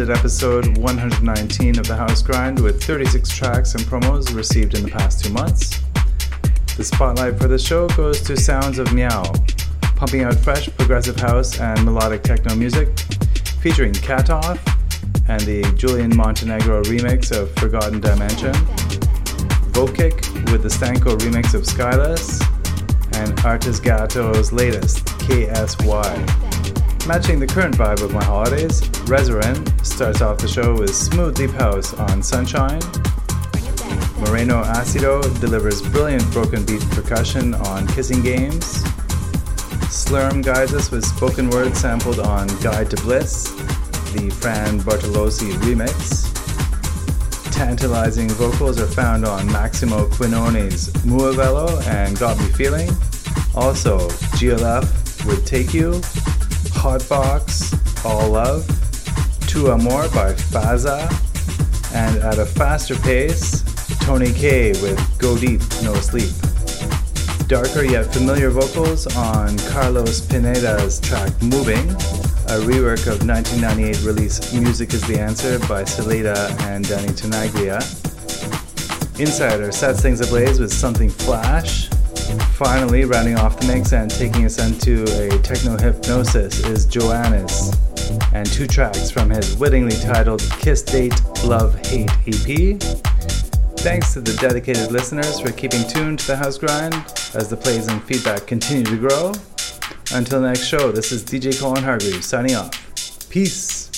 ended episode 119 of the House Grind with 36 tracks and promos received in the past two months. The spotlight for the show goes to Sounds of Meow, pumping out fresh progressive house and melodic techno music, featuring Katoff and the Julian Montenegro remix of Forgotten Dimension, Vokic with the Stanko remix of Skyless, and Artis Gatto's latest, KSY. Matching the current vibe of my holidays, Rezarin starts off the show with smooth deep house on Sunshine. Moreno Acido delivers brilliant broken beat percussion on Kissing Games. Slurm guides us with spoken word sampled on Guide to Bliss, the Fran Bartolozzi remix. Tantalizing vocals are found on Maximo Quinone's Muovello and Got Me Feeling. Also, GLF would Take You, Hotbox, All Love, Tu Amor by Faza, and at a faster pace, Tony K with Go Deep, No Sleep. Darker yet familiar vocals on Carlos Pineda's track Moving, a rework of 1998 release Music is the Answer by Celeda and Danny Tenaglia. Insider sets things ablaze with something flash, Finally, rounding off the mix and taking us into a techno hypnosis is Joannis and two tracks from his wittingly titled Kiss Date Love Hate EP. Thanks to the dedicated listeners for keeping tuned to the house grind as the plays and feedback continue to grow. Until next show, this is DJ Colin Hargreaves signing off. Peace.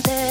なて